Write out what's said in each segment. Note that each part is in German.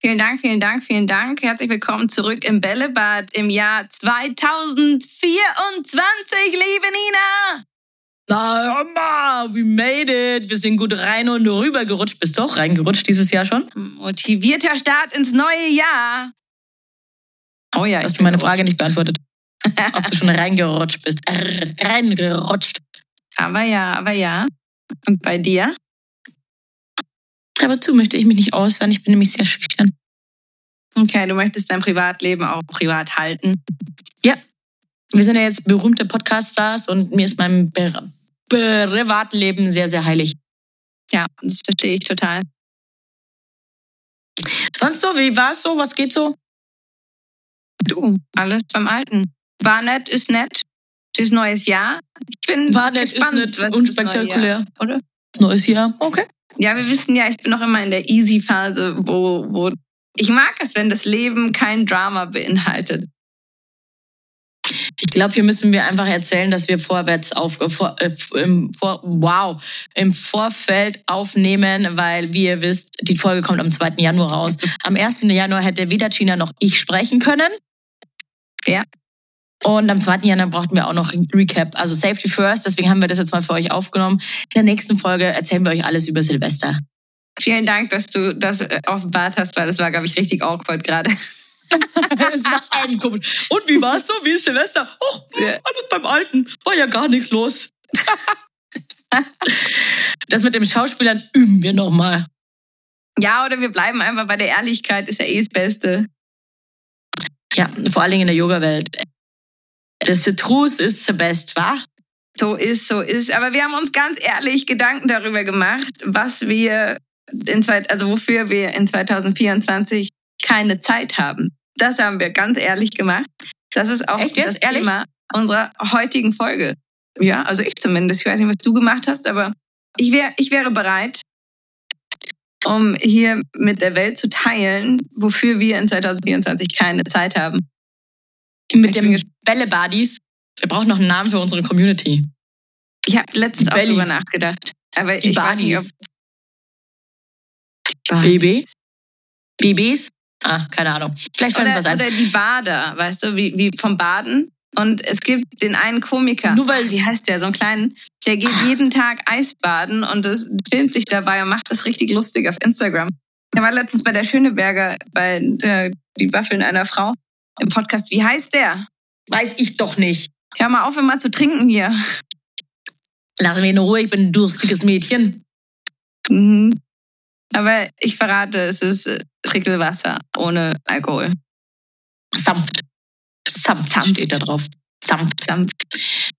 Vielen Dank, vielen Dank, vielen Dank. Herzlich willkommen zurück im Bällebad im Jahr 2024, liebe Nina. Na, hör mal, we made it. Wir sind gut rein und rübergerutscht. Bist du auch reingerutscht dieses Jahr schon? Motivierter Start ins neue Jahr. Oh ja, hast du meine Frage nicht beantwortet. Ob du schon reingerutscht bist. Reingerutscht. Aber ja, aber ja. Und bei dir? Aber zu möchte ich mich nicht aushören. Ich bin nämlich sehr schüchtern. Okay, du möchtest dein Privatleben auch privat halten. Ja. Wir sind ja jetzt berühmte Podcast-Stars und mir ist mein Privatleben sehr, sehr heilig. Ja, das verstehe ich total. Sonst so, wie war es so? Was geht so? Du, alles beim Alten. War nett, ist nett. Ist neues Jahr. Ich bin war nett, gespannt, ist nett, unspektakulär. Jahr, oder? Neues Jahr, okay. Ja, wir wissen ja, ich bin noch immer in der Easy-Phase, wo, wo ich mag es, wenn das Leben kein Drama beinhaltet. Ich glaube, hier müssen wir einfach erzählen, dass wir vorwärts auf vor, äh, im, vor, wow im Vorfeld aufnehmen, weil wie ihr wisst, die Folge kommt am 2. Januar raus. Am 1. Januar hätte weder China noch ich sprechen können. Ja. Und am 2. Januar brauchten wir auch noch Recap. Also Safety First, deswegen haben wir das jetzt mal für euch aufgenommen. In der nächsten Folge erzählen wir euch alles über Silvester. Vielen Dank, dass du das äh, offenbart hast, weil das war, glaube ich, richtig awkward gerade. es war ein komisch. Und wie war es so? Wie ist Silvester? Oh, alles beim Alten. War ja gar nichts los. das mit dem Schauspielern üben wir nochmal. Ja, oder wir bleiben einfach bei der Ehrlichkeit, ist ja eh das Beste. Ja, vor allen Dingen in der Yoga-Welt. Das Citrus ist the best, wa? So ist, so ist. Aber wir haben uns ganz ehrlich Gedanken darüber gemacht, was wir in zwei, also wofür wir in 2024 keine Zeit haben. Das haben wir ganz ehrlich gemacht. Das ist auch Echt das? Ehrlich? Thema unserer heutigen Folge. Ja, also ich zumindest. Ich weiß nicht, was du gemacht hast, aber ich, wär, ich wäre bereit, um hier mit der Welt zu teilen, wofür wir in 2024 keine Zeit haben. Mit dem Bälle-Buddies. Wir brauchen noch einen Namen für unsere Community. Ich habe letztens auch drüber nachgedacht. Aber Die ich weiß nicht, ob Buddies. Babys? Babys? Ah, keine Ahnung. Vielleicht fällt uns was ein. oder die Bader, weißt du, wie, wie vom Baden. Und es gibt den einen Komiker, Nur weil- Ah, wie heißt der, so einen kleinen, der geht jeden Tag Eisbaden und das filmt sich dabei und macht das richtig lustig auf Instagram. Er war letztens bei der Schöneberger, bei der, die Waffeln einer Frau im Podcast. Wie heißt der? Weiß ich doch nicht. Hör mal auf, immer zu trinken hier. Lass mich in Ruhe, ich bin ein durstiges Mädchen. Mhm. Aber ich verrate, es ist äh, Prickelwasser ohne Alkohol. Sanft. Sanft, Sanft. steht da drauf. Sanft. Sanft.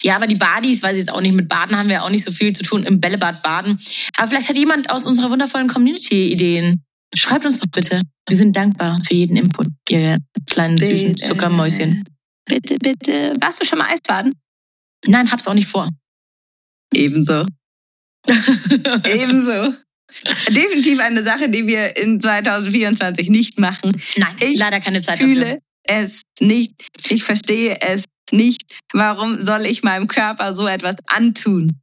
Ja, aber die Badis, weiß ich jetzt auch nicht. Mit Baden haben wir auch nicht so viel zu tun. Im Bällebad baden. Aber vielleicht hat jemand aus unserer wundervollen Community Ideen. Schreibt uns doch bitte. Wir sind dankbar für jeden Input, ihr kleinen süßen Bitte. Zuckermäuschen. Bitte, bitte. Warst du schon mal Eisbaden? Nein, hab's auch nicht vor. Ebenso. Ebenso. Definitiv eine Sache, die wir in 2024 nicht machen. Nein, Ich leider keine Zeit fühle es nicht. Ich verstehe es nicht. Warum soll ich meinem Körper so etwas antun?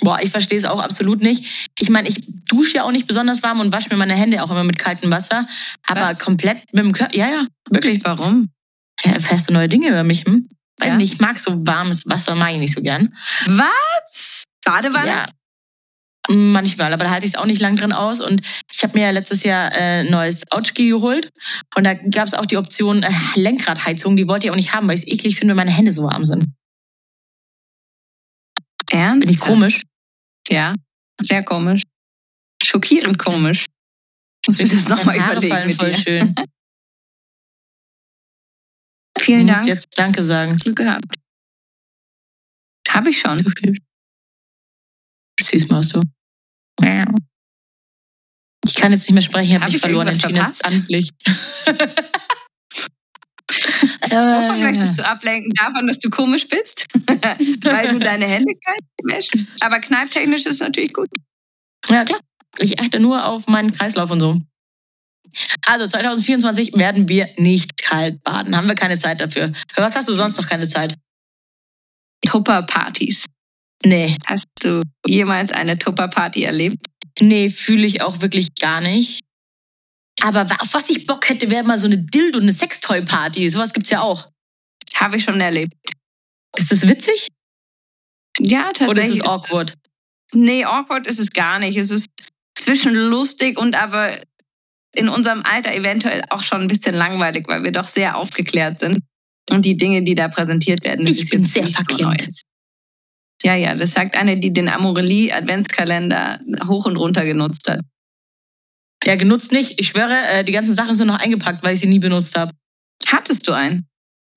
Boah, ich verstehe es auch absolut nicht. Ich meine, ich dusche ja auch nicht besonders warm und wasche mir meine Hände auch immer mit kaltem Wasser. Aber Was? komplett mit dem Körper. Ja, ja, wirklich. Warum? Ja, erfährst du neue Dinge über mich? Hm? Weiß Ja? nicht, ich mag so warmes Wasser, mag ich nicht so gern. Was? Badewanne? Ja. Manchmal, aber da halte ich es auch nicht lang drin aus. Und ich habe mir ja letztes Jahr äh, ein neues Autschki geholt. Und da gab es auch die Option äh, Lenkradheizung. Die wollte ich auch nicht haben, weil ich es eklig finde, wenn meine Hände so warm sind. Ernst? Bin ich komisch? Ja, sehr komisch. Schockierend komisch. Muss ich das nochmal überlegen mit voll dir. schön. Vielen Du musst Dank. jetzt Danke sagen. Glück gehabt. Habe ich schon. Süß machst du. Ich kann jetzt nicht mehr sprechen, ich habe Hab mich ich verloren. Entschieden ist verpasst? Wovon möchtest du ablenken? Davon, dass du komisch bist? Weil du deine Hände kalt? Aber kneiptechnisch ist natürlich gut. Ja, klar. Ich achte nur auf meinen Kreislauf und so. Also 2024 werden wir nicht kalt baden. Haben wir keine Zeit dafür. Für was hast du sonst noch keine Zeit? Tupper-Partys. Nee. Hast du jemals eine Tupper-Party erlebt? Nee, fühle ich auch wirklich gar nicht. Aber auf was ich Bock hätte, wäre mal so eine Dildo, eine Sextoy-Party. Sowas gibt's ja auch. Habe ich schon erlebt. Ist das witzig? Ja, tatsächlich. Oder ist es awkward? Es, nee, awkward ist es gar nicht. Es ist zwischen lustig und aber in unserem Alter eventuell auch schon ein bisschen langweilig, weil wir doch sehr aufgeklärt sind. Und die Dinge, die da präsentiert werden, das Ich ist bin sehr so verklemmt. Ja, ja, das sagt eine, die den Amorelie Adventskalender hoch und runter genutzt hat. Ja, genutzt nicht. Ich schwöre, äh, die ganzen Sachen sind noch eingepackt, weil ich sie nie benutzt habe. Hattest du einen?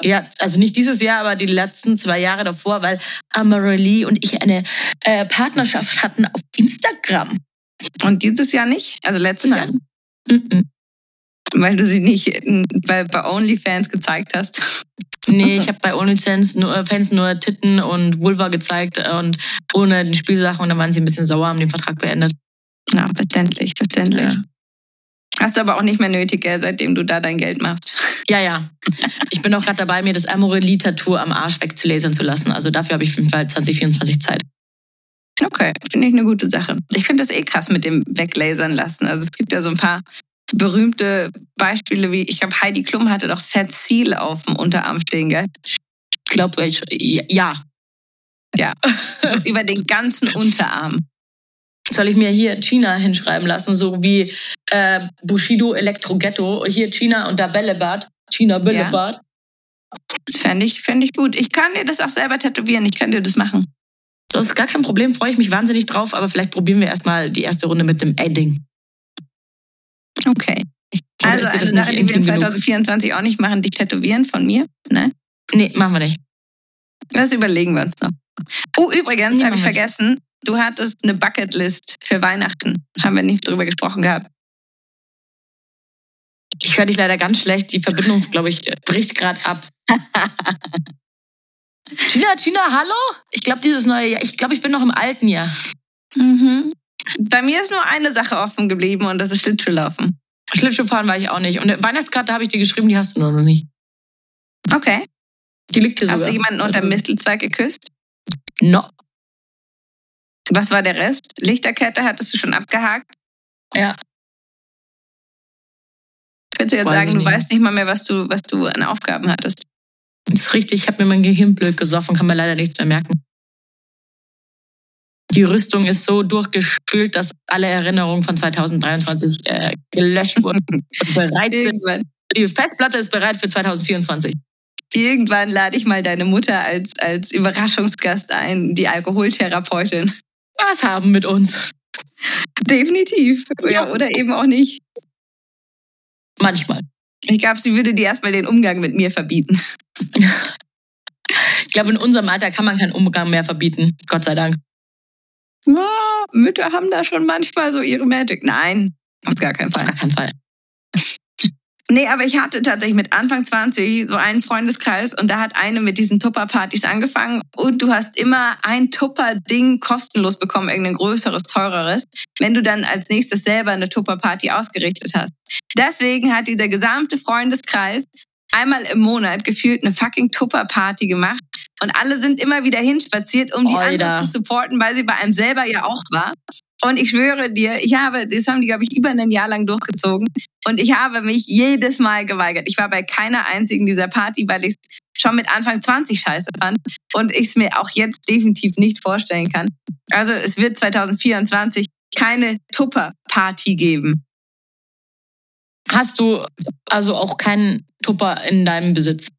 Ja, also nicht dieses Jahr, aber die letzten zwei Jahre davor, weil Amorelie und ich eine äh, Partnerschaft hatten auf Instagram. Und dieses Jahr nicht? Also letztes Nein. Jahr? Mhm. Weil du sie nicht bei, bei OnlyFans gezeigt hast. Nee, ich habe bei OnlyFans nur, äh, Fans nur Titten und Vulva gezeigt und ohne die Spielsachen und dann waren sie ein bisschen sauer, haben den Vertrag beendet. Ja, verständlich, verständlich. Ja. Hast du aber auch nicht mehr nötig, gell, seitdem du da dein Geld machst. Ja, ja. Ich bin auch gerade dabei, mir das Amorelie-Tattoo am Arsch wegzulasern zu lassen. Also dafür habe ich auf jeden Fall 2024 Zeit. Okay, finde ich eine gute Sache. Ich finde das eh krass mit dem Weglasern lassen. Also es gibt ja so ein paar berühmte Beispiele, wie ich glaube, Heidi Klum hatte doch Seal auf dem Unterarm stehen, gell? Ich glaube, ich, ja. Über den ganzen Unterarm. Soll ich mir hier China hinschreiben lassen, so wie äh, Bushido Elektro-Ghetto, hier China und da Bällebad, China Bällebad. Das fände ich, fänd ich gut. Ich kann dir das auch selber tätowieren. Ich kann dir das machen. Das ist gar kein Problem, freue ich mich wahnsinnig drauf, aber vielleicht probieren wir erstmal die erste Runde mit dem Edding. Okay. Oder Also eine das Sache, nicht die wir in intim genug? 2024 auch nicht machen, dich tätowieren von mir. Ne? Nee, machen wir nicht. Das überlegen wir uns noch. Oh, übrigens habe ich vergessen, du hattest eine Bucketlist für Weihnachten. Haben wir nicht drüber gesprochen gehabt. Ich höre dich leider ganz schlecht. Die Verbindung, glaube ich, bricht gerade ab. China, China, hallo? Ich glaube, dieses neue Jahr, ich glaube, ich bin noch im alten Jahr. Mhm. Bei mir ist nur eine Sache offen geblieben und das ist Schlittschuhlaufen. Schlittschuhfahren war ich auch nicht. Und eine Weihnachtskarte habe ich dir geschrieben, die hast du noch nicht. Okay. Die liegt hier Hast sogar. du jemanden unter dem Mistelzweig geküsst? No. Was war der Rest? Lichterkette hattest du schon abgehakt? Ja. Willst du jetzt Weiß sagen, ich du nicht. weißt nicht mal mehr, was du, was du an Aufgaben hattest? Das ist richtig, ich habe mir mein Gehirn blöd gesoffen, kann mir leider nichts mehr merken. Die Rüstung ist so durchgespült, dass alle Erinnerungen von 2023 äh, gelöscht wurden und bereit sind. Die Festplatte ist bereit für 2024. irgendwann lade ich mal deine Mutter als, als Überraschungsgast ein, die Alkoholtherapeutin. Was haben mit uns? Definitiv. Ja, oder eben auch nicht. Manchmal. Ich glaube, sie würde dir erstmal den Umgang mit mir verbieten. Ich glaube, in unserem Alter kann man keinen Umgang mehr verbieten. Gott sei Dank. Ja, Mütter haben da schon manchmal so ihre Magic. Nein, auf gar keinen Auf Fall. gar keinen Fall. Nee, aber ich hatte tatsächlich mit Anfang 20 so einen Freundeskreis und da hat eine mit diesen Tupper-Partys angefangen und du hast immer ein Tupper-Ding kostenlos bekommen, irgendein größeres, teureres, wenn du dann als nächstes selber eine Tupper-Party ausgerichtet hast. Deswegen hat dieser gesamte Freundeskreis einmal im Monat gefühlt eine fucking Tupper-Party gemacht und alle sind immer wieder hinspaziert, um die Oida. anderen zu supporten, weil sie bei einem selber ja auch war. Und ich schwöre dir, ich habe, das haben die, glaube ich, über ein Jahr lang durchgezogen. Und ich habe mich jedes Mal geweigert. Ich war bei keiner einzigen dieser Party, weil ich es schon mit Anfang 20 scheiße fand und ich es mir auch jetzt definitiv nicht vorstellen kann. Also es wird 2024 keine Tupper-Party geben. Hast du also auch keinen Tupper in deinem Besitz?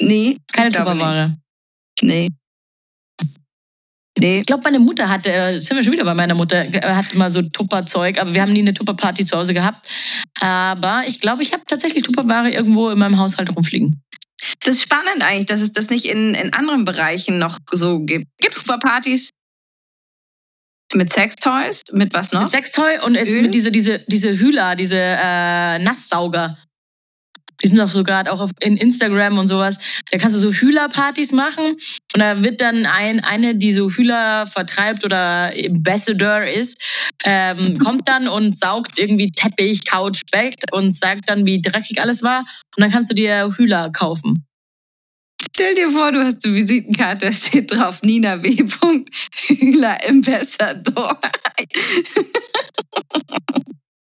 Nee. Keine Tupperware? Nee. Nee. Ich glaube, meine Mutter hatte, äh, sind wir schon wieder bei meiner Mutter, äh, hat immer so Tupperzeug, aber wir haben nie eine Tupperparty zu Hause gehabt. Aber ich glaube, ich habe tatsächlich Tupperware irgendwo in meinem Haushalt rumfliegen. Das ist spannend eigentlich, dass es das nicht in, in anderen Bereichen noch so gibt. Gibt Tupperpartys mit Sextoys? Mit was noch? Mit Sextoy und jetzt Öl? mit diese, diese, diese Hühler, diese äh, Nasssauger. Die sind doch sogar auch auf, in Instagram und sowas. Da kannst du so Hühlerpartys machen und da wird dann ein, eine, die so Hühler vertreibt oder Ambassador ist, ähm, kommt dann und saugt irgendwie Teppich, Couch, Bett und sagt dann, wie dreckig alles war. Und dann kannst du dir Hühler kaufen. Stell dir vor, du hast eine Visitenkarte, da steht drauf Nina W. Hühler Ambassador.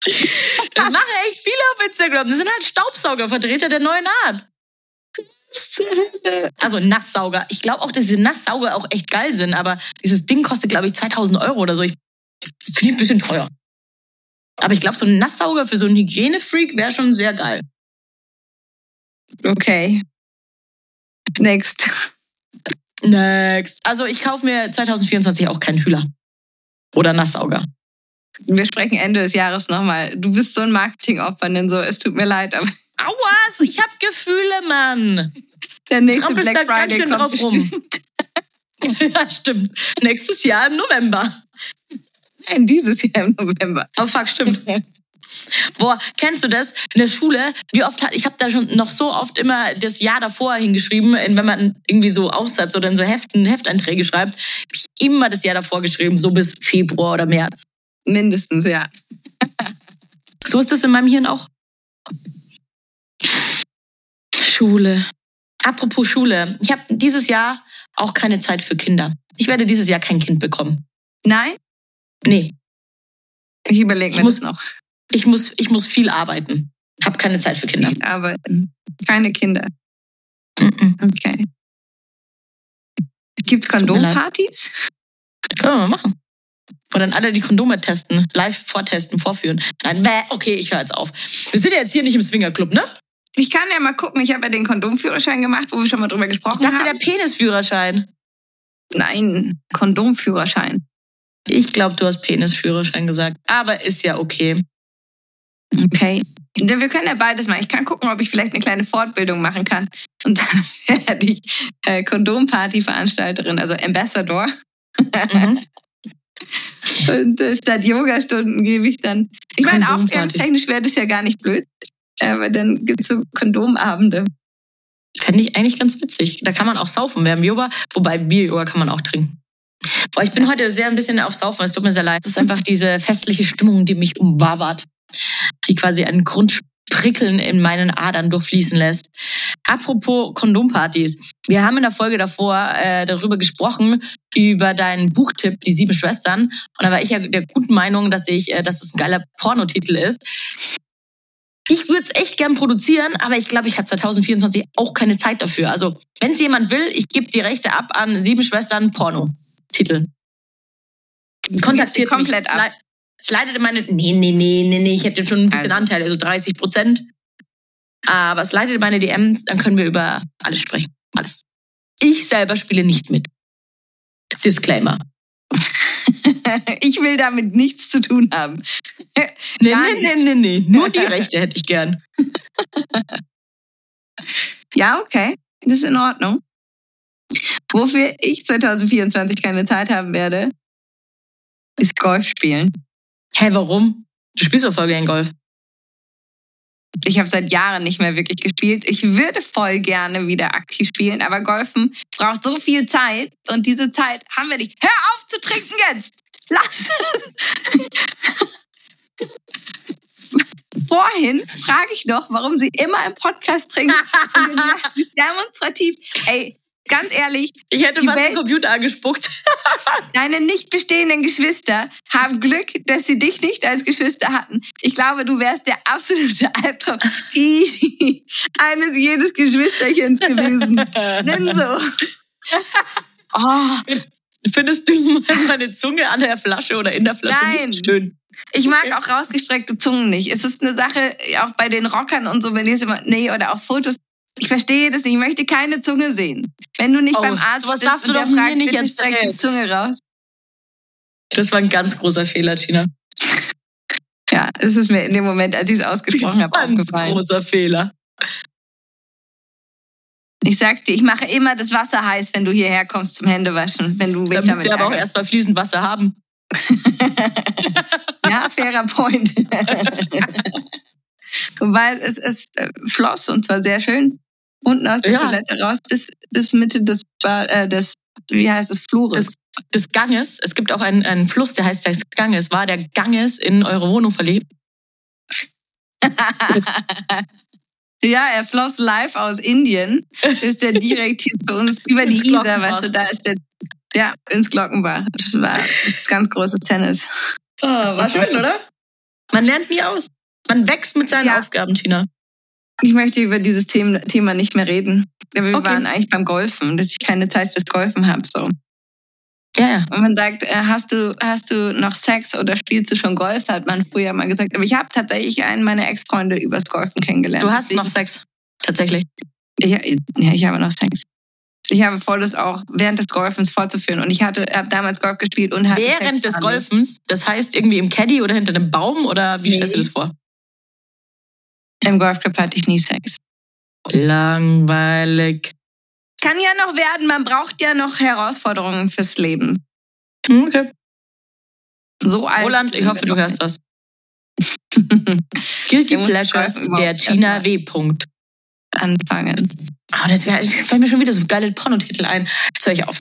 Das machen echt viele auf Instagram. Das sind halt Staubsaugervertreter der neuen Art. Also Nasssauger. Ich glaube auch, dass diese Nasssauger auch echt geil sind, aber dieses Ding kostet, glaube ich, 2000 Euro oder so. Ich finde ich ein bisschen teuer. Aber ich glaube, so ein Nasssauger für so einen Hygienefreak wäre schon sehr geil. Okay. Next. Next. Also ich kaufe mir 2024 auch keinen Hühler. Oder Nasssauger. Wir sprechen Ende des Jahres nochmal. Du bist so ein Marketingopfer, denn so, es tut mir leid, aber Aua, ich hab Gefühle, Mann. der nächste Trampelst Black da ganz Friday schön kommt drauf rum. ja, stimmt. Nächstes Jahr im November. Nein, dieses Jahr im November. Oh fuck, stimmt. Boah, kennst du das? In der Schule, wie oft hat, ich habe da schon noch so oft immer das Jahr davor hingeschrieben, in- wenn man irgendwie so Aufsatz oder in so Heften, Hefteinträge schreibt, hab ich immer das Jahr davor geschrieben, so bis Februar oder März. Mindestens, ja. So ist das in meinem Hirn auch. Schule. Apropos Schule. Ich habe dieses Jahr auch keine Zeit für Kinder. Ich werde dieses Jahr kein Kind bekommen. Nein? Nee, Ich überlege Ich mir muss- das noch. ich muss, ich muss viel arbeiten. Hab keine Zeit für Kinder. Viel arbeiten. Keine Kinder. Mhm. Okay. Gibt's. Kondompartys? Können wir mal machen. Wo dann alle die Kondome testen, live vortesten, vorführen. Nein, bäh, okay, ich höre jetzt auf. Wir sind ja jetzt hier nicht im Swingerclub, ne? Ich kann ja mal gucken. Ich habe ja den Kondomführerschein gemacht, wo wir schon mal drüber Ich gesprochen dachte, der haben. Penisführerschein. Nein, Kondomführerschein. Ich glaube, du hast Penisführerschein gesagt. Aber ist ja okay. Okay. Wir können ja beides machen. Ich kann gucken, ob ich vielleicht eine kleine Fortbildung machen kann. Und dann werde ich äh, Kondomparty-Veranstalterin, also Ambassador. Mhm. Und äh, statt Yogastunden gebe ich dann. Ich meine, aufklärungstechnisch wäre das ja gar nicht blöd. Aber dann gibt's so Kondomabende. Fände ich eigentlich ganz witzig. Da kann man auch saufen während Yoga. Wobei Bier-Yoga kann man auch trinken. Boah, ich bin heute sehr ein bisschen auf Saufen. Es tut mir sehr leid. Es ist einfach diese festliche Stimmung, die mich umwabert. Die quasi einen Grundprickeln in meinen Adern durchfließen lässt. Apropos Kondompartys. Wir haben in der Folge davor äh, darüber gesprochen, über deinen Buchtipp, Die Sieben Schwestern. Und da war ich ja der guten Meinung, dass ich, äh, dass das ein geiler Pornotitel ist. Ich würde es echt gern produzieren, aber ich glaube, ich habe 2024 auch keine Zeit dafür. Also, wenn es jemand will, ich gebe die Rechte ab an Sieben Schwestern Porno-Titel. Kontaktiert komplett mich. ab. Es lei- Es leidet in meine. Nee, nee, nee, nee, nee. Ich hätte schon ein bisschen Also. Anteil, also 30 Prozent. Aber es leitet in meine DMs, dann können wir über alles sprechen. Alles. Ich selber spiele nicht mit. Disclaimer. Ich will damit nichts zu tun haben. Nee, Gar nee, nee, nee, nee. Nur die Rechte hätte ich gern. Ja, okay. Das ist in Ordnung. Wofür ich 2024 keine Zeit haben werde, ist Golf spielen. Hä, warum? Du spielst doch voll gern Golf. Ich habe seit Jahren nicht mehr wirklich gespielt. Ich würde voll gerne wieder aktiv spielen, aber Golfen braucht so viel Zeit und diese Zeit haben wir nicht. Hör auf zu trinken jetzt! Lass es! Vorhin frage ich noch, warum sie immer im Podcast trinkt. Und es demonstrativ. Ey, ganz ehrlich, Ich hätte fast den Computer angespuckt. deine nicht bestehenden Geschwister haben Glück, dass sie dich nicht als Geschwister hatten. Ich glaube, du wärst der absolute Albtraum eines jedes Geschwisterchens gewesen. Denn so. Oh, Findest du meine Zunge an der Flasche oder in der Flasche Nein. nicht schön? ich mag auch rausgestreckte Zungen nicht. Es ist eine Sache, auch bei den Rockern und so, wenn die es immer, nee, oder auf Fotos. Ich verstehe das nicht. Ich möchte keine Zunge sehen. Wenn du nicht Oh, beim Arzt bist darfst und du der doch mir fragt, nicht bitte streck die. Zunge raus. Das war ein ganz großer Fehler, Tina. Ja, es ist mir in dem Moment, als ich es ausgesprochen habe, Ganz aufgefallen. großer Fehler. Ich sag's dir, ich mache immer das Wasser heiß, wenn du hierher kommst zum Händewaschen, wenn du Da müsst ihr aber auch erstmal fließend Wasser haben. Ja, fairer Point. Weil es, es äh, floss und zwar sehr schön unten aus der Ja. Toilette raus bis, bis Mitte des, äh, des, wie heißt es, Flures. des, des Ganges. Es gibt auch einen, einen Fluss, der heißt der Ganges. War der Ganges in eure Wohnung verliebt? ja, er floss live aus Indien. Ist der direkt hier zu uns über die Isar, weißt du, da ist der, ja, ins Glockenbach. Das war das ist ganz großes Tennis. Ah, war schön, oder? Man lernt nie aus. Man wächst mit seinen Ja. Aufgaben, Tina. Ich möchte über dieses Thema nicht mehr reden. Wir Okay. waren eigentlich beim Golfen, dass ich keine Zeit fürs Golfen habe. So. Ja, ja. Und man sagt, äh, hast du, hast du noch Sex oder spielst du schon Golf, hat man früher mal gesagt. Aber ich habe tatsächlich einen meiner Ex-Freunde übers Golfen kennengelernt. Du hast Deswegen- noch Sex. Tatsächlich. Ja, ja, ich habe noch Sex. Ich habe vor, das auch während des Golfens fortzuführen. Und ich hatte, habe damals Golf gespielt und hatte Während des Sex Golfens, das heißt irgendwie im Caddy oder hinter einem Baum oder wie Nee. stellst du das vor? Im Golfclub hatte ich nie Sex. Langweilig. Kann ja noch werden, man braucht ja noch Herausforderungen fürs Leben. Hm, Okay. So alt. Roland, ich hoffe, du hörst das. Guilty Pleasures der China W. Punkt. anfangen. Oh, das, wär, das fällt mir schon wieder so ein geiler Pornotitel ein. Jetzt höre ich auf.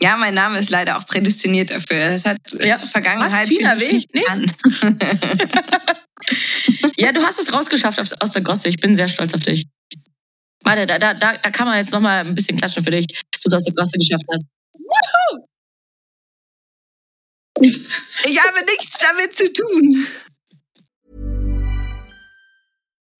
Ja, mein Name ist leider auch prädestiniert dafür. Es hat Ja. Vergangenheit Was, Tina W? Nee. Ja, du hast es rausgeschafft aus, der Gosse. Ich bin sehr stolz auf dich. Warte, da, da, da, da kann man jetzt noch mal ein bisschen klatschen für dich, dass du es aus der Gosse geschafft hast. Ich habe nichts damit zu tun.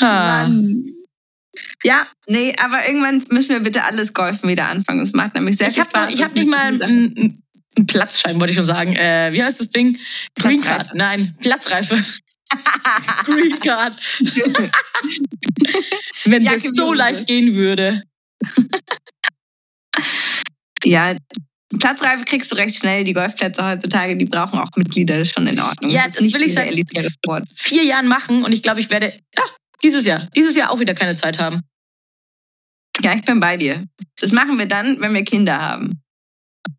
Mann. Ja, nee, aber irgendwann müssen wir bitte alles Golfen wieder anfangen. Das macht nämlich sehr Ich viel habe Spaß. ich Das hab ist nicht mal einen, einen Platzschein, wollte ich schon sagen. Äh, wie heißt das Ding? Green. Card. Nein, Platzreife. Green Card. Wenn Jacke das so leicht gehen würde. Ja, Platzreife kriegst du recht schnell. Die Golfplätze heutzutage, die brauchen auch Mitglieder, das ist schon in Ordnung. Ja, das nicht will ich seit vier Jahren machen und ich glaube, ich werde ja, dieses Jahr, dieses Jahr auch wieder keine Zeit haben. Ja, ich bin bei dir. Das machen wir dann, wenn wir Kinder haben.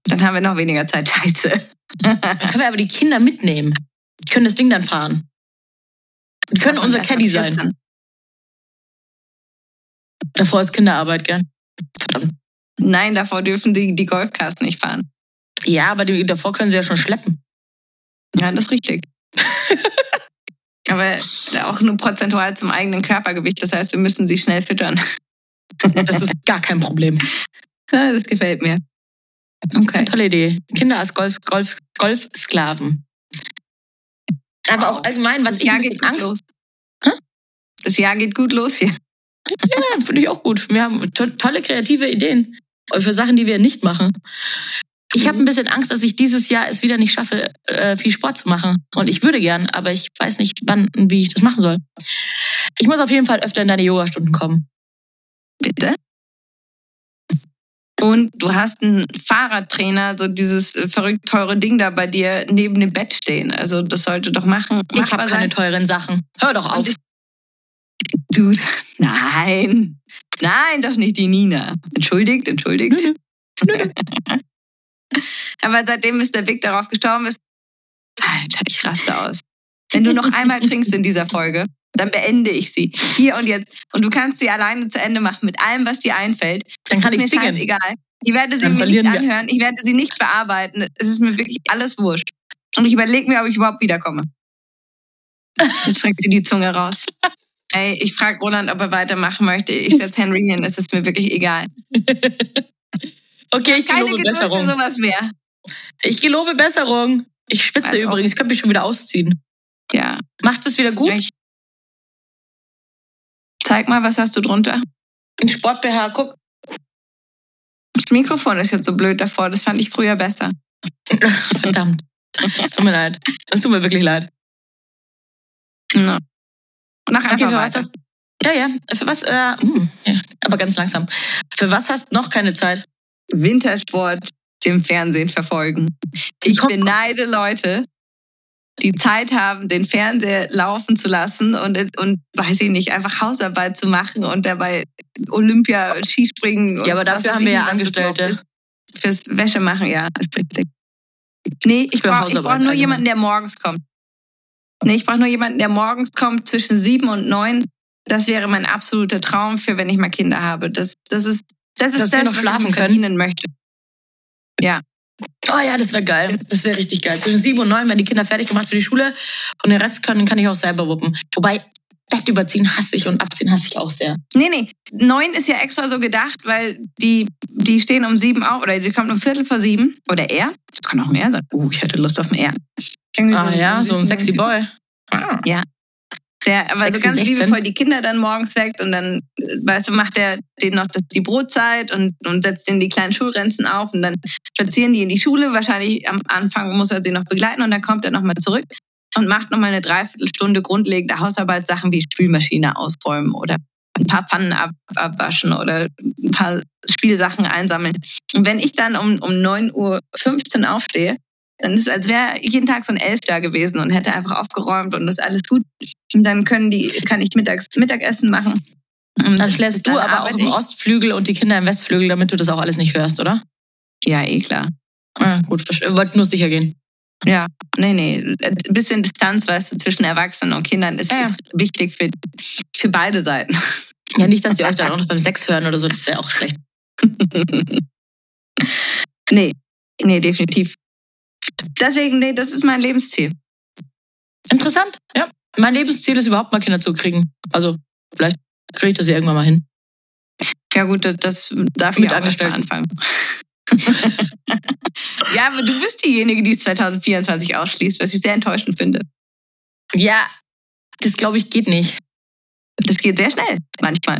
Dann haben wir noch weniger Zeit. Scheiße. Dann können wir aber die Kinder mitnehmen. Die können das Ding dann fahren. Die können unser Caddy sein. 14. Davor ist Kinderarbeit, gell? Verdammt. Nein, davor dürfen die, die Golfcars nicht fahren. Ja, aber die, davor können sie ja schon schleppen. Ja, das ist richtig. Aber auch nur prozentual zum eigenen Körpergewicht. Das heißt, wir müssen sie schnell füttern. Das ist gar kein Problem. Ja, Das gefällt mir. Okay. tolle Idee. Kinder als Golf, Golf, Golfsklaven. Aber auch allgemein, was Das ich ein Jahr bisschen geht gut Angst los. Hä? Das Jahr geht gut los hier. Ja, finde ich auch gut. Wir haben to tolle kreative Ideen für Sachen, die wir nicht machen. Ich habe ein bisschen Angst, dass ich dieses Jahr es wieder nicht schaffe, äh, viel Sport zu machen. Und ich würde gern, aber ich weiß nicht, wann und wie ich das machen soll. Ich muss auf jeden Fall öfter in deine Yogastunden kommen. Bitte. Und du hast einen Fahrradtrainer, so dieses äh, verrückt teure Ding da bei dir neben dem Bett stehen. Also das sollte doch machen. Ich habe keine teuren Sachen. Hör doch auf. Und Dude, nein. Nein, doch nicht die Nina. Entschuldigt, entschuldigt. Aber seitdem Mr. Big darauf gestorben ist, Alter, ich raste aus. Wenn du noch einmal trinkst in dieser Folge, dann beende ich sie. Hier und jetzt. Und du kannst sie alleine zu Ende machen mit allem, was dir einfällt. Dann kann es ich ist mir singen. scheißegal. Ich werde sie Dann mir nicht anhören. Ich werde sie nicht bearbeiten. Es ist mir wirklich alles wurscht. Und ich überlege mir, ob ich überhaupt wiederkomme. Jetzt streckt sie die Zunge raus. Ey, ich frage Roland, ob er weitermachen möchte. Ich setze Henry hin. Es ist mir wirklich egal. Okay, ich Keine gelobe Geduld für Besserung. sowas mehr. Ich gelobe Besserung. Ich schwitze Weiß auch. übrigens. Ich könnte mich schon wieder ausziehen. Ja. Macht es wieder gut? recht. Zeig mal, was hast du drunter? Ein Sport-BH, guck. Das Mikrofon ist jetzt so blöd davor. Das fand ich früher besser. Verdammt. Es tut mir leid. Es tut mir wirklich leid. No. Einfach Okay, für was weiter. hast Ja, ja. Für was? Äh, hm, ja, aber ganz langsam. Für was hast noch keine Zeit? Wintersport im Fernsehen verfolgen. Ich beneide Leute, die Zeit haben, den Fernseher laufen zu lassen und, und weiß ich nicht, einfach Hausarbeit zu machen und dabei Olympia, Skispringen. und Ja, aber was dafür haben wir ja was Angestellte. Fürs Wäsche machen, ja, ist richtig. Nee, ich Für brauche brauch nur jemanden, der morgens kommt. Nee, ich brauche nur jemanden, der morgens kommt zwischen sieben und neun. Das wäre mein absoluter Traum für, wenn ich mal Kinder habe. Das, das ist das, ist Dass das wir noch was schlafen ich können. möchte. Ja. Oh ja, das wäre geil. Das wäre richtig geil. Zwischen sieben und neun werden die Kinder fertig gemacht für die Schule und den Rest können, kann ich auch selber wuppen. Wobei, Bett überziehen hasse ich und abziehen hasse ich auch sehr. Nee, nee. Neun ist ja extra so gedacht, weil die, die stehen um sieben auf oder sie kommt um Viertel vor sieben. Oder er. Das kann auch mehr sein. Oh, ich hätte Lust auf mehr. Irgendwie Ah ja, so ein sexy. Boy. Der aber so ganz 16. liebevoll die Kinder dann morgens weckt und dann, weißt du, macht er denen noch das, die Brotzeit und, und setzt ihnen die kleinen Schulrenzen auf und dann spazieren die in die Schule. Wahrscheinlich am Anfang muss er sie noch begleiten und dann kommt er nochmal zurück und macht nochmal eine Dreiviertelstunde grundlegende Hausarbeitssachen wie Spülmaschine ausräumen oder ein paar Pfannen ab, abwaschen oder ein paar Spielsachen einsammeln. Und wenn ich dann um, um 9.15 Uhr aufstehe, dann ist es, als wäre jeden Tag so ein Elf da gewesen und hätte einfach aufgeräumt und das alles gut. Und dann können die, kann ich mittags Mittagessen machen. Und Dann schläfst du aber auch im. Ostflügel und die Kinder im Westflügel, damit du das auch alles nicht hörst, oder? Ja, eh klar. Ja, gut, verste- wollte nur sicher gehen. Ja, nee, nee. Ein bisschen Distanz, weißt du, zwischen Erwachsenen und Kindern ist, ja. ist wichtig für, für beide Seiten. Ja, nicht, dass die euch dann auch noch beim Sex hören oder so, das wäre auch schlecht. nee, nee, definitiv. Deswegen, nee, das ist mein Lebensziel. Interessant, ja. Mein Lebensziel ist überhaupt mal Kinder zu kriegen. Also, vielleicht kriege ich das ja irgendwann mal hin. Ja gut, das- darf Mit ich auch erst mal Angestellten. anfangen. ja, aber du bist diejenige, die es 2024 ausschließt, was ich sehr enttäuschend finde. Ja, das glaube ich geht nicht. Das geht sehr schnell, manchmal.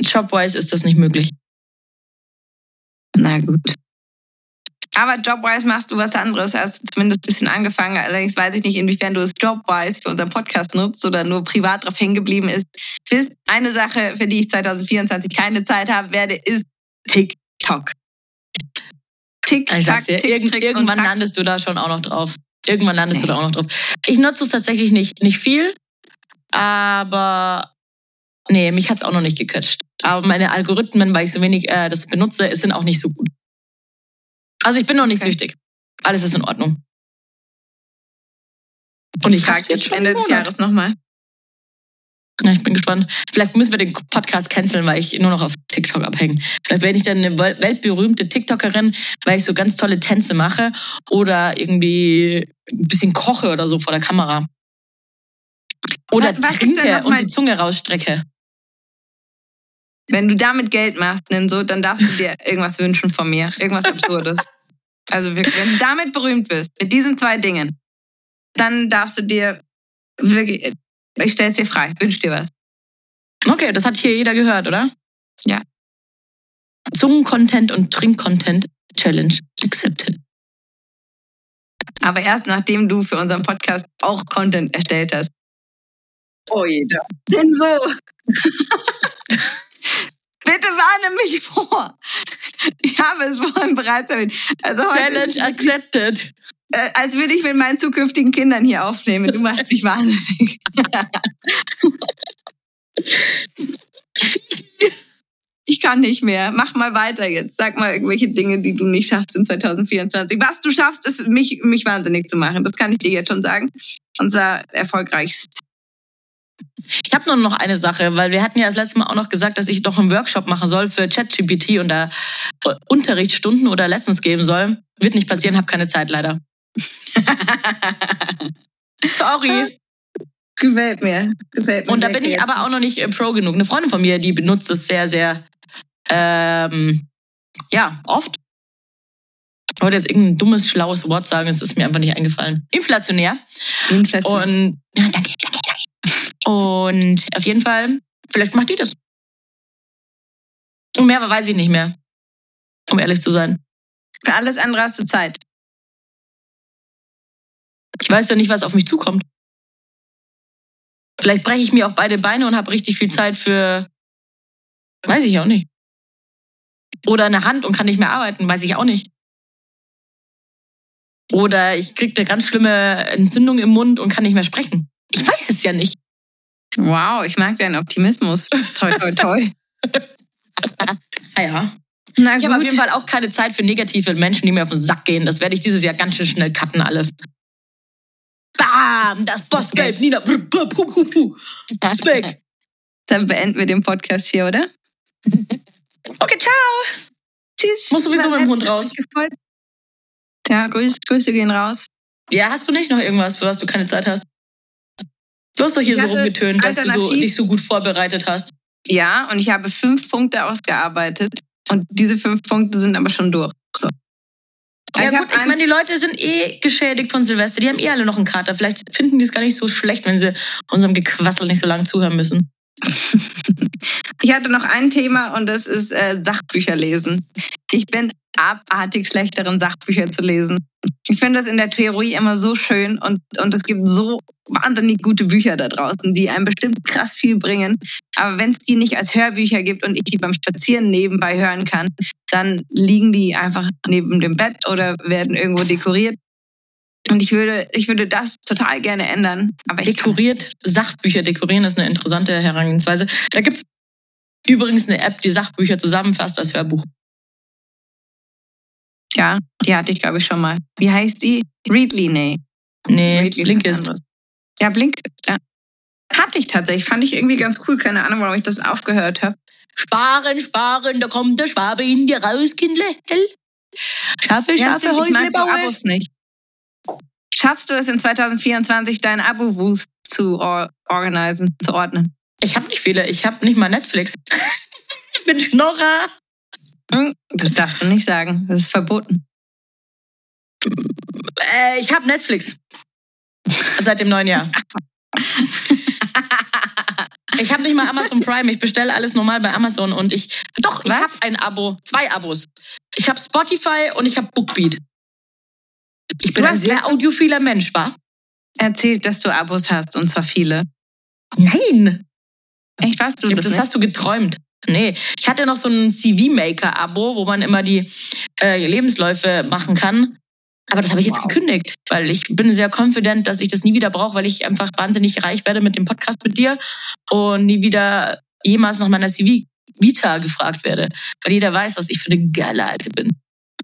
Jobwise ist das nicht möglich. Na gut. Aber jobwise machst du was anderes, hast zumindest ein bisschen angefangen. Allerdings weiß ich nicht, inwiefern du es jobwise für unseren Podcast nutzt oder nur privat drauf hängen geblieben ist. Bis eine Sache, für die ich 2024 keine Zeit haben werde, ist TikTok. Tick, Ich sag's dir, Tick, irgend, Trick und irgendwann landest du da schon auch noch drauf. Irgendwann landest Nee. du da auch noch drauf. Ich nutze es tatsächlich nicht, nicht viel, aber nee, mich hat's auch noch nicht gecatcht. Aber meine Algorithmen, weil ich so wenig äh, das benutze, sind auch nicht so gut. Also ich bin noch nicht Okay. süchtig. Alles ist in Ordnung. Und Ich frage jetzt Ende des. Jahres nochmal. Ja, ich bin gespannt. Vielleicht müssen wir den Podcast canceln, weil ich nur noch auf TikTok abhänge. Vielleicht werde ich dann eine wel- weltberühmte TikTokerin, weil ich so ganz tolle Tänze mache oder irgendwie ein bisschen koche oder so vor der Kamera. Oder Was denn trinke und die Zunge rausstrecke. Wenn du damit Geld machst, denn so, dann darfst du dir irgendwas wünschen von mir. Irgendwas Absurdes. Also wirklich, wenn du damit berühmt wirst, mit diesen zwei Dingen, dann darfst du dir wirklich, ich stelle es dir frei, wünsch dir was. Okay, das hat hier jeder gehört, oder? Ja. Zungen-Content und Trink-Content Challenge accepted. Aber erst nachdem du für unseren Podcast auch Content erstellt hast. Oh jeder. Denn so. Bitte warne mich vor. Ich habe es vorhin bereits erwähnt. Also Challenge ist, accepted. äh, als würde ich mit meinen zukünftigen Kindern hier aufnehmen. Du machst mich wahnsinnig. Ich kann nicht mehr. Mach mal weiter jetzt. Sag mal irgendwelche Dinge, die du nicht schaffst in 2024. Was du schaffst, ist mich, mich wahnsinnig zu machen. Das kann ich dir jetzt schon sagen. Und zwar erfolgreichst. Ich habe nur noch eine Sache, weil wir hatten ja das letzte Mal auch noch gesagt, dass ich noch einen Workshop machen soll für ChatGPT und da Unterrichtsstunden oder Lessons geben soll. Wird nicht passieren, habe keine Zeit leider. Sorry. Gefällt mir. Gefällt mir Und da bin ich aber auch noch nicht äh, pro genug. Eine Freundin von mir, die benutzt es sehr, sehr, ähm, ja, oft. Ich wollte jetzt irgendein dummes, schlaues Wort sagen, es ist mir einfach nicht eingefallen. Inflationär. Inflation. Und ja. Und auf jeden Fall, vielleicht macht die das. Und mehr weiß ich nicht mehr. Um ehrlich zu sein. Für alles andere hast du Zeit. Ich weiß ja nicht, was auf mich zukommt. Vielleicht breche ich mir auch beide Beine und habe richtig viel Zeit für. Weiß ich auch nicht. Oder eine Hand und kann nicht mehr arbeiten, weiß ich auch nicht. Oder ich kriege eine ganz schlimme Entzündung im Mund und kann nicht mehr sprechen. Ich weiß es ja nicht. Wow, ich mag deinen Optimismus. Toi, toi, toi. Ah ja. Na Ich habe auf jeden Fall auch keine Zeit für negative Menschen, die mir auf den Sack gehen. Das werde ich dieses Jahr ganz schön schnell cutten alles. Bam! Das Bossbabe, Okay. Nina. Ist weg. Dann beenden wir den Podcast hier, oder? Okay, ciao. Tschüss. Muss sowieso mit dem Hund raus. Ja, Grüße, Grüße gehen raus. Ja, hast du nicht noch irgendwas, für was du keine Zeit hast? Du hast doch hier Ich so rumgetönt, dass du so, dich so gut vorbereitet hast. Ja, und ich habe fünf Punkte ausgearbeitet. Und diese fünf Punkte sind aber schon durch. So. Ja, ich gut, ich meine, die Leute sind eh geschädigt von Silvester. Die haben eh alle noch einen Kater. Vielleicht finden die es gar nicht so schlecht, wenn sie unserem Gequassel nicht so lange zuhören müssen. ich hatte noch ein Thema und das ist äh, Sachbücher lesen. Ich bin abartig schlecht darin, Sachbücher zu lesen. Ich finde das in der Theorie immer so schön und, und es gibt so wahnsinnig gute Bücher da draußen, die einem bestimmt krass viel bringen. Aber wenn es die nicht als Hörbücher gibt und ich die beim Spazieren nebenbei hören kann, dann liegen die einfach neben dem Bett oder werden irgendwo dekoriert. Und ich würde, ich würde das total gerne ändern. Aber Dekoriert, Sachbücher dekorieren ist eine interessante Herangehensweise. Da gibt's übrigens eine App, die Sachbücher zusammenfasst als Hörbuch. Ja, die hatte ich, glaube ich, schon mal. Wie heißt die? Readly, nee. Nee, Readly Blinkist. anderes. Ja, Blinkist, ja. Hatte ich tatsächlich. Fand ich irgendwie ganz cool. Keine Ahnung, warum ich das aufgehört habe. Sparen, sparen, da kommt der Schwabe in dir raus, Kindle. Hell. Scharfe, Ja, Häusle mag so bauen. Abos nicht. Schaffst du es in 2024, deinen Abo-Wust zu or organisieren, zu ordnen? Ich habe nicht viele. Ich habe nicht mal Netflix. ich bin Schnorrer. Das darfst du nicht sagen. Das ist verboten. Äh, ich habe Netflix. Seit dem neuen Jahr. Ich habe nicht mal Amazon Prime. Ich bestelle alles normal bei Amazon und ich. Doch, ich habe ein Abo. Zwei Abos. Ich habe Spotify und ich habe Bookbeat. Ich bin Du ein sehr audiophiler Mensch, wa? Erzählt, dass du Abos hast und zwar viele. Nein. Echt, was du Das, das, hast du geträumt. Nee, ich hatte noch so ein CV-Maker-Abo, wo man immer die äh, Lebensläufe machen kann. Aber das habe ich jetzt Wow. gekündigt, weil ich bin sehr confident, dass ich das nie wieder brauche, weil ich einfach wahnsinnig reich werde mit dem Podcast mit dir und nie wieder jemals nach meiner CV-Vita gefragt werde. Weil jeder weiß, was ich für eine geile Alte bin.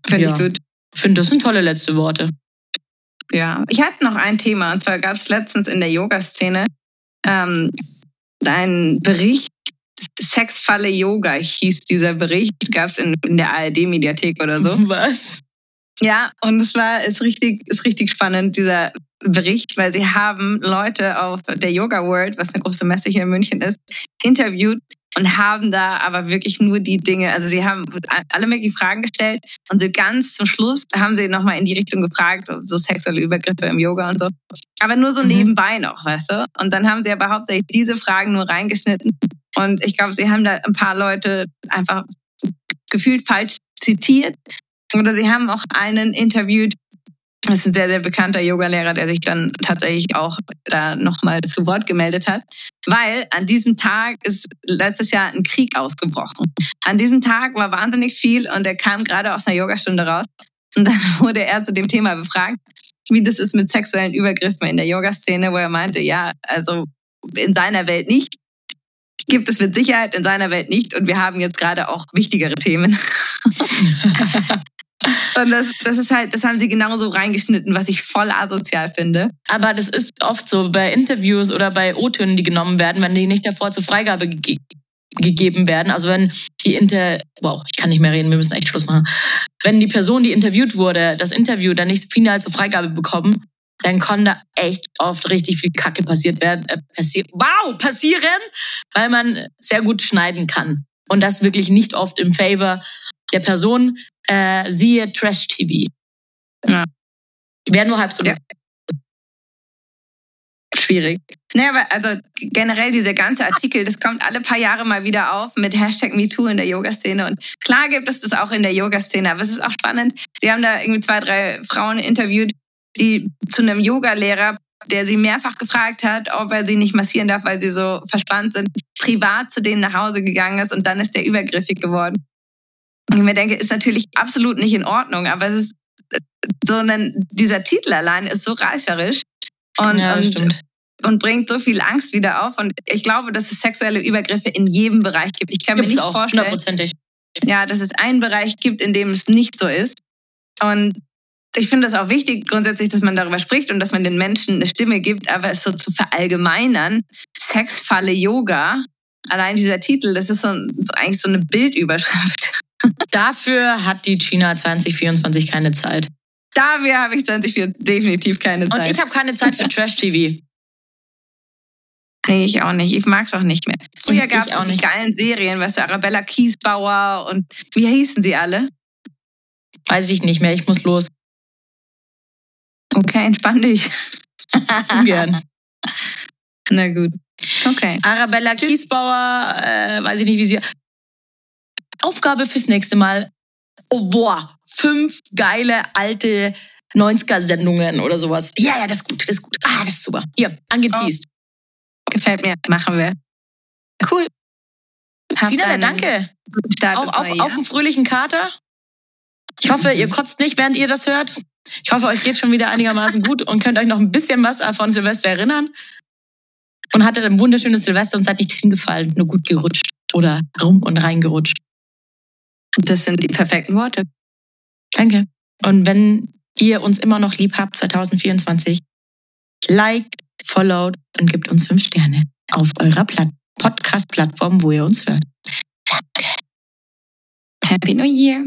Finde Ja. ich gut. Ich finde, das sind tolle letzte Worte. Ja, ich hatte noch ein Thema und zwar gab es letztens in der Yoga-Szene ähm, einen Bericht, Sexfalle Yoga hieß dieser Bericht, gab es in, in der ARD-Mediathek oder so. Was? Ja, und es war ist richtig, ist richtig spannend, dieser Bericht, weil sie haben Leute auf der Yoga World, was eine große Messe hier in München ist, interviewt und haben da aber wirklich nur die Dinge, also sie haben alle möglichen Fragen gestellt und so ganz zum Schluss haben sie nochmal in die Richtung gefragt, so sexuelle Übergriffe im Yoga und so. Aber nur so Mhm. nebenbei noch, weißt du? Und dann haben sie aber hauptsächlich diese Fragen nur reingeschnitten. Und ich glaube, sie haben da ein paar Leute einfach gefühlt falsch zitiert. Oder sie haben auch einen interviewt, das ist ein sehr, sehr bekannter Yogalehrer, der sich dann tatsächlich auch da nochmal zu Wort gemeldet hat. Weil an diesem Tag ist letztes Jahr ein Krieg ausgebrochen. An diesem Tag war wahnsinnig viel und er kam gerade aus einer Yogastunde raus. Und dann wurde er zu dem Thema befragt, wie das ist mit sexuellen Übergriffen in der Yoga-Szene, wo er meinte, ja, also in seiner Welt nicht. gibt es mit Sicherheit in seiner Welt nicht und wir haben jetzt gerade auch wichtigere Themen. und das, das ist halt, das haben sie genauso reingeschnitten, was ich voll asozial finde. Aber das ist oft so bei Interviews oder bei O-Tönen, die genommen werden, wenn die nicht davor zur Freigabe ge gegeben werden. Also wenn die Inter, wow, ich kann nicht mehr reden, wir müssen echt Schluss machen. Wenn die Person, die interviewt wurde, das Interview dann nicht final zur Freigabe bekommen, dann kann da echt oft richtig viel Kacke passiert werden, äh, passi wow, passieren, weil man sehr gut schneiden kann. Und das wirklich nicht oft im Favor der Person. Äh, siehe Trash TV. Ja. Wäre nur halb so. Ja. Schwierig. Naja, aber also generell dieser ganze Artikel, das kommt alle paar Jahre mal wieder auf mit Hashtag MeToo in der Yoga-Szene. Und klar gibt es das auch in der Yoga-Szene, aber es ist auch spannend. Sie haben da irgendwie zwei, drei Frauen interviewt, die zu einem Yoga-Lehrer, der sie mehrfach gefragt hat, ob er sie nicht massieren darf, weil sie so verspannt sind, privat zu denen nach Hause gegangen ist und dann ist der übergriffig geworden. Ich mir denke, ist natürlich absolut nicht in Ordnung, aber es ist so ein, dieser Titel allein ist so reißerisch und, Ja, das und, und bringt so viel Angst wieder auf. Und ich glaube, dass es sexuelle Übergriffe in jedem Bereich gibt. Ich kann Gibt's mir nicht auch, vorstellen, hundertprozentig. ja, dass es einen Bereich gibt, in dem es nicht so ist. Und ich finde es auch wichtig grundsätzlich, dass man darüber spricht und dass man den Menschen eine Stimme gibt, aber es so zu verallgemeinern, Sexfalle Yoga, allein dieser Titel, das ist so eigentlich so eine Bildüberschrift. Dafür hat die China 2024 keine Zeit. Dafür habe ich 2024 definitiv keine Und Zeit. ich habe keine Zeit für Trash TV. nee, ich auch nicht. Ich mag es auch nicht mehr. Früher gab es auch die geilen Serien, weißt du, Arabella Kiesbauer und wie hießen sie alle? Weiß ich nicht mehr, ich muss los. Okay, entspann dich. Ungern. Na gut. Okay. Arabella Tschüss. Kiesbauer, äh, weiß ich nicht, wie sie. Aufgabe fürs nächste Mal. Oh, boah, fünf geile alte 90er-Sendungen oder sowas. Ja, ja, das ist gut, das ist gut. Ah, das ist super. Hier, angeteased. Gefällt mir. Machen wir. Cool. Tina, danke. guten Start Auf, auf, auf einen fröhlichen Kater. Ich hoffe, ihr kotzt nicht, während ihr das hört. Ich hoffe, euch geht schon wieder einigermaßen gut und könnt euch noch ein bisschen was von Silvester erinnern. Und hattet ein wunderschönes Silvester und seid nicht hingefallen, nur gut gerutscht oder rum und reingerutscht. Das sind die perfekten Worte. Danke. Und wenn ihr uns immer noch lieb habt, 2024, liked, followed und gebt uns fünf Sterne auf eurer Plat Podcast-Plattform, wo ihr uns hört. Happy New Year.